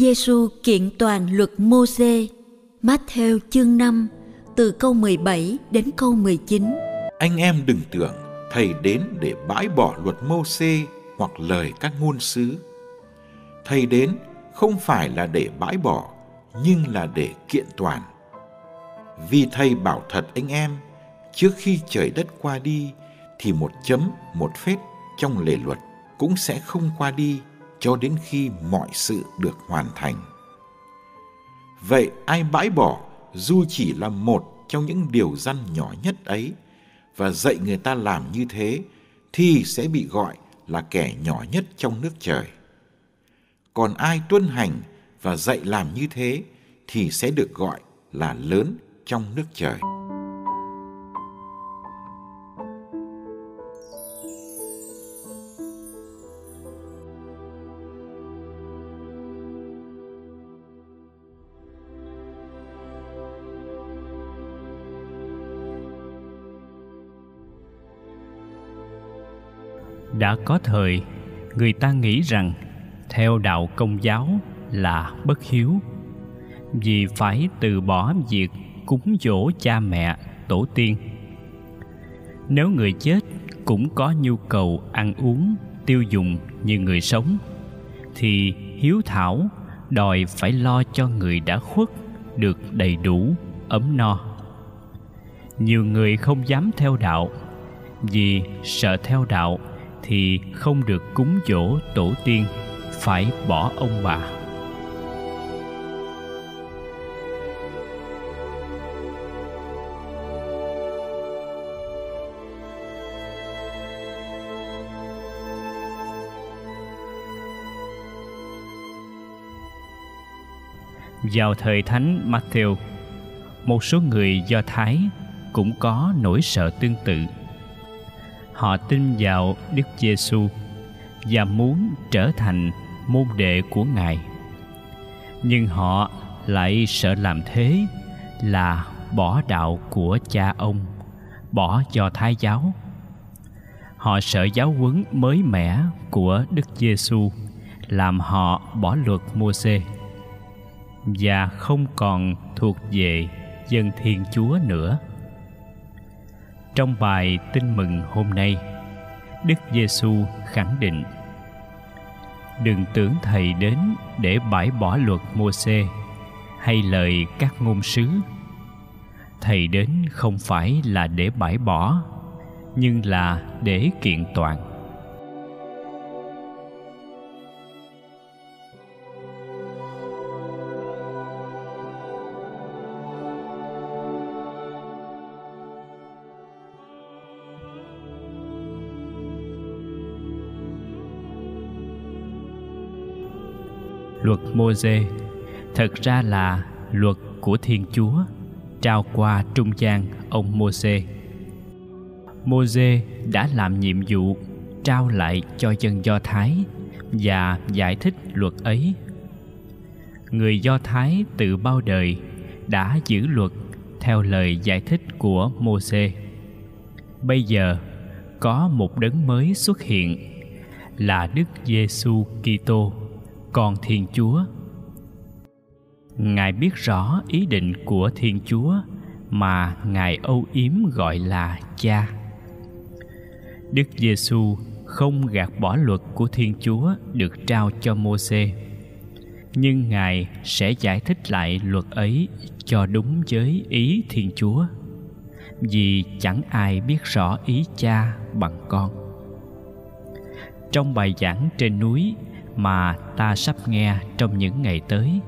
Giêsu kiện toàn luật Môse, Matthew chương 5, từ câu 17 đến câu 19. Anh em đừng tưởng thầy đến để bãi bỏ luật Môse hoặc lời các ngôn sứ. Thầy đến không phải là để bãi bỏ, nhưng là để kiện toàn. Vì thầy bảo thật anh em, trước khi trời đất qua đi thì một chấm, một phết trong lề luật cũng sẽ không qua đi cho đến khi mọi sự được hoàn thành. Vậy ai bãi bỏ dù chỉ là một trong những điều răn nhỏ nhất ấy và dạy người ta làm như thế thì sẽ bị gọi là kẻ nhỏ nhất trong nước trời. Còn ai tuân hành và dạy làm như thế thì sẽ được gọi là lớn trong nước trời. Đã có thời, người ta nghĩ rằng theo đạo công giáo là bất hiếu. Vì phải từ bỏ việc cúng dỗ cha mẹ, tổ tiên. Nếu người chết cũng có nhu cầu ăn uống, tiêu dùng như người sống, thì hiếu thảo đòi phải lo cho người đã khuất được đầy đủ ấm no. Nhiều người không dám theo đạo, vì sợ theo đạo thì không được cúng dỗ tổ tiên phải bỏ ông bà. Vào thời thánh Matthew, một số người Do Thái cũng có nỗi sợ tương tự họ tin vào Đức Giêsu và muốn trở thành môn đệ của Ngài. Nhưng họ lại sợ làm thế là bỏ đạo của cha ông, bỏ do Thái giáo. Họ sợ giáo huấn mới mẻ của Đức Giêsu làm họ bỏ luật Môsê và không còn thuộc về dân Thiên Chúa nữa. Trong bài Tin mừng hôm nay, Đức Giêsu khẳng định: Đừng tưởng thầy đến để bãi bỏ luật Môsê hay lời các ngôn sứ. Thầy đến không phải là để bãi bỏ, nhưng là để kiện toàn. Luật Môsê thật ra là luật của Thiên Chúa trao qua trung gian ông Môsê. Môsê đã làm nhiệm vụ trao lại cho dân Do Thái và giải thích luật ấy. Người Do Thái từ bao đời đã giữ luật theo lời giải thích của Môsê. Bây giờ có một đấng mới xuất hiện là Đức Giêsu Kitô con thiên chúa ngài biết rõ ý định của thiên chúa mà ngài âu yếm gọi là cha đức giêsu không gạt bỏ luật của Thiên Chúa được trao cho Môsê, nhưng Ngài sẽ giải thích lại luật ấy cho đúng với ý Thiên Chúa. Vì chẳng ai biết rõ ý cha bằng con. Trong bài giảng trên núi mà ta sắp nghe trong những ngày tới,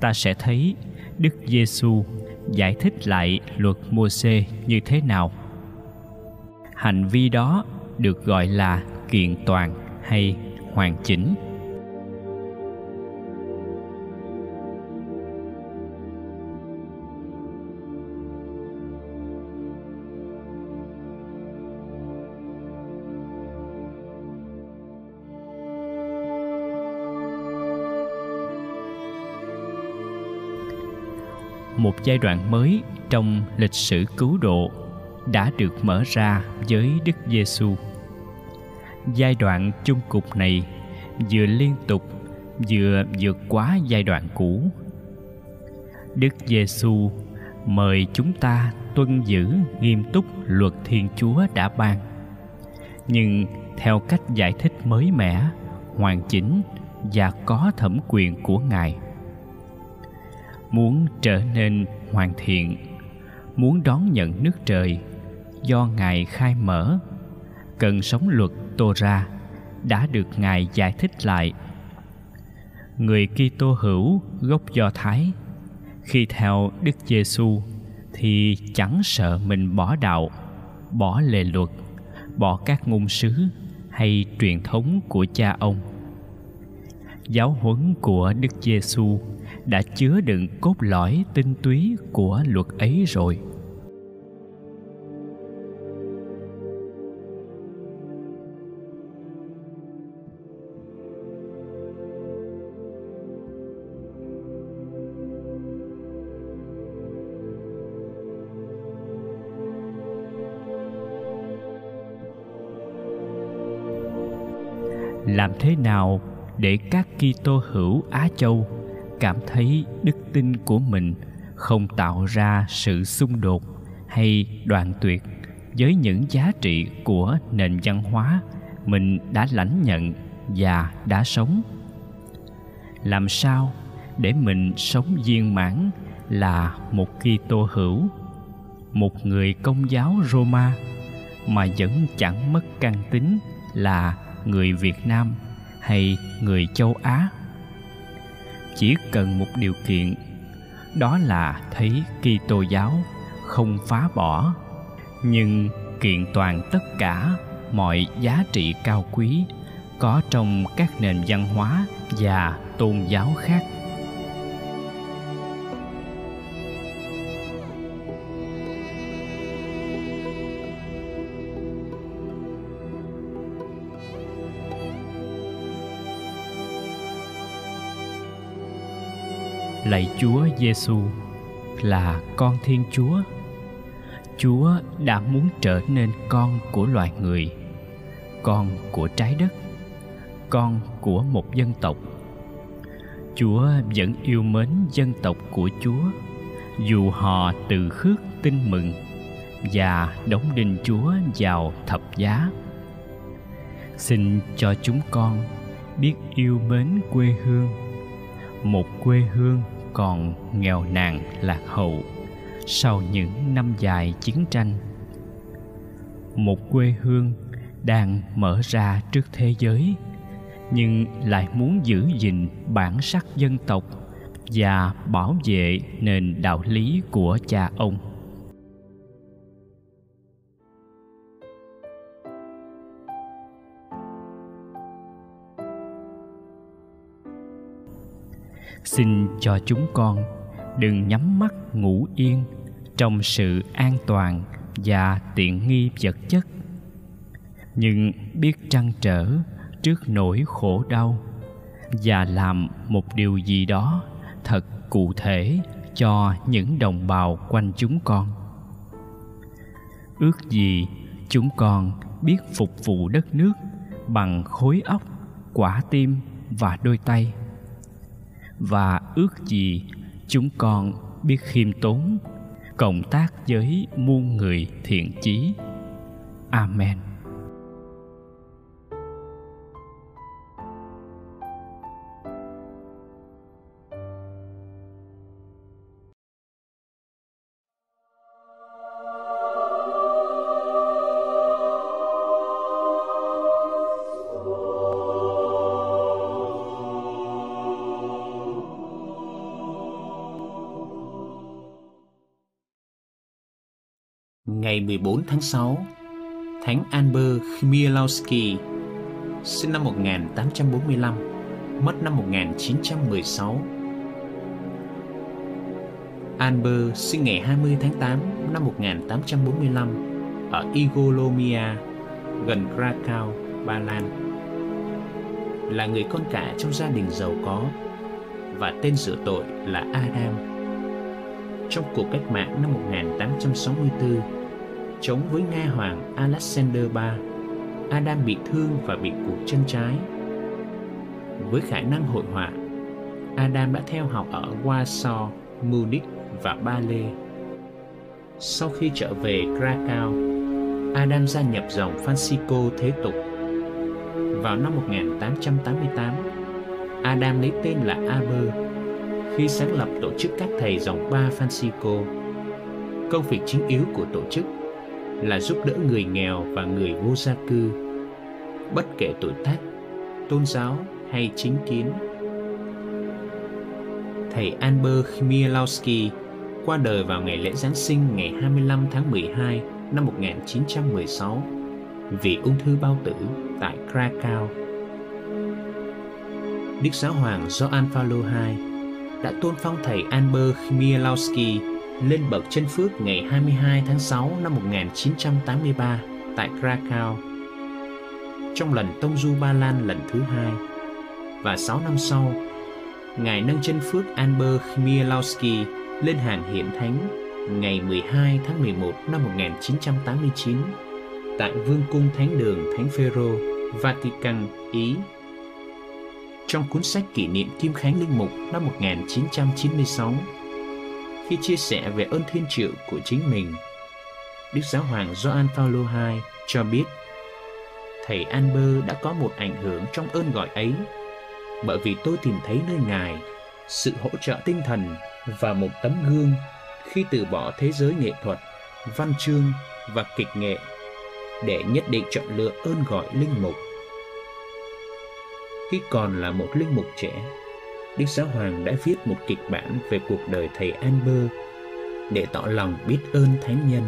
ta sẽ thấy Đức Giêsu giải thích lại luật Môsê như thế nào. Hành vi đó được gọi là kiện toàn hay hoàn chỉnh một giai đoạn mới trong lịch sử cứu độ đã được mở ra với Đức Giêsu. Giai đoạn chung cục này vừa liên tục vừa vượt quá giai đoạn cũ. Đức Giêsu mời chúng ta tuân giữ nghiêm túc luật Thiên Chúa đã ban. Nhưng theo cách giải thích mới mẻ, hoàn chỉnh và có thẩm quyền của Ngài. Muốn trở nên hoàn thiện, muốn đón nhận nước trời do Ngài khai mở, cần sống luật Tô-ra đã được Ngài giải thích lại. Người Kitô hữu gốc Do Thái khi theo Đức Giêsu thì chẳng sợ mình bỏ đạo, bỏ lề luật, bỏ các ngôn sứ hay truyền thống của cha ông. Giáo huấn của Đức Giêsu đã chứa đựng cốt lõi tinh túy của luật ấy rồi. làm thế nào để các Kitô hữu Á Châu cảm thấy đức tin của mình không tạo ra sự xung đột hay đoạn tuyệt với những giá trị của nền văn hóa mình đã lãnh nhận và đã sống. Làm sao để mình sống viên mãn là một Kitô hữu, một người công giáo Roma mà vẫn chẳng mất căn tính là người Việt Nam? Hay người châu Á. Chỉ cần một điều kiện, đó là thấy Kitô giáo không phá bỏ, nhưng kiện toàn tất cả mọi giá trị cao quý có trong các nền văn hóa và tôn giáo khác lạy Chúa Giêsu là con Thiên Chúa. Chúa đã muốn trở nên con của loài người, con của trái đất, con của một dân tộc. Chúa vẫn yêu mến dân tộc của Chúa dù họ từ khước tin mừng và đóng đinh Chúa vào thập giá. Xin cho chúng con biết yêu mến quê hương một quê hương còn nghèo nàn lạc hậu sau những năm dài chiến tranh. Một quê hương đang mở ra trước thế giới, nhưng lại muốn giữ gìn bản sắc dân tộc và bảo vệ nền đạo lý của cha ông. Xin cho chúng con đừng nhắm mắt ngủ yên trong sự an toàn và tiện nghi vật chất. Nhưng biết trăn trở trước nỗi khổ đau và làm một điều gì đó thật cụ thể cho những đồng bào quanh chúng con. Ước gì chúng con biết phục vụ đất nước bằng khối óc, quả tim và đôi tay và ước gì chúng con biết khiêm tốn, cộng tác với muôn người thiện chí. Amen. Ngày 14 tháng 6, Thánh Albert Chmielowski, sinh năm 1845, mất năm 1916. Albert sinh ngày 20 tháng 8 năm 1845 ở Igolomia, gần Krakow, Ba Lan. Là người con cả trong gia đình giàu có và tên rửa tội là Adam. Trong cuộc cách mạng năm 1864, chống với Nga Hoàng Alexander III, Adam bị thương và bị cụt chân trái. Với khả năng hội họa, Adam đã theo học ở Warsaw, Munich và Ba Lê. Sau khi trở về Krakow, Adam gia nhập dòng Francisco thế tục. Vào năm 1888, Adam lấy tên là Aber khi sáng lập tổ chức các thầy dòng ba Francisco. Công việc chính yếu của tổ chức là giúp đỡ người nghèo và người vô gia cư, bất kể tuổi tác, tôn giáo hay chính kiến. Thầy Albert Chmielowski qua đời vào ngày lễ Giáng sinh ngày 25 tháng 12 năm 1916 vì ung thư bao tử tại Krakow. Đức Giáo Hoàng Gioan Phaolô II đã tôn phong thầy Albert Chmielowski lên bậc chân phước ngày 22 tháng 6 năm 1983 tại Krakow. Trong lần tông du Ba Lan lần thứ hai và 6 năm sau, Ngài nâng chân phước Albert Chmielowski lên hàng hiện thánh ngày 12 tháng 11 năm 1989 tại Vương cung Thánh đường Thánh Phêrô, Vatican, Ý. Trong cuốn sách kỷ niệm Kim Khánh Linh Mục năm 1996, khi chia sẻ về ơn thiên triệu của chính mình, Đức Giáo hoàng Gioan Paulo II cho biết Thầy Anber đã có một ảnh hưởng trong ơn gọi ấy bởi vì tôi tìm thấy nơi Ngài sự hỗ trợ tinh thần và một tấm gương khi từ bỏ thế giới nghệ thuật, văn chương và kịch nghệ để nhất định chọn lựa ơn gọi linh mục. Khi còn là một linh mục trẻ, Đức Giáo Hoàng đã viết một kịch bản về cuộc đời thầy Amber để tỏ lòng biết ơn thánh nhân.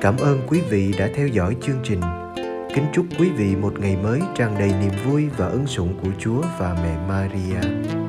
Cảm ơn quý vị đã theo dõi chương trình. Kính chúc quý vị một ngày mới tràn đầy niềm vui và ân sủng của Chúa và mẹ Maria.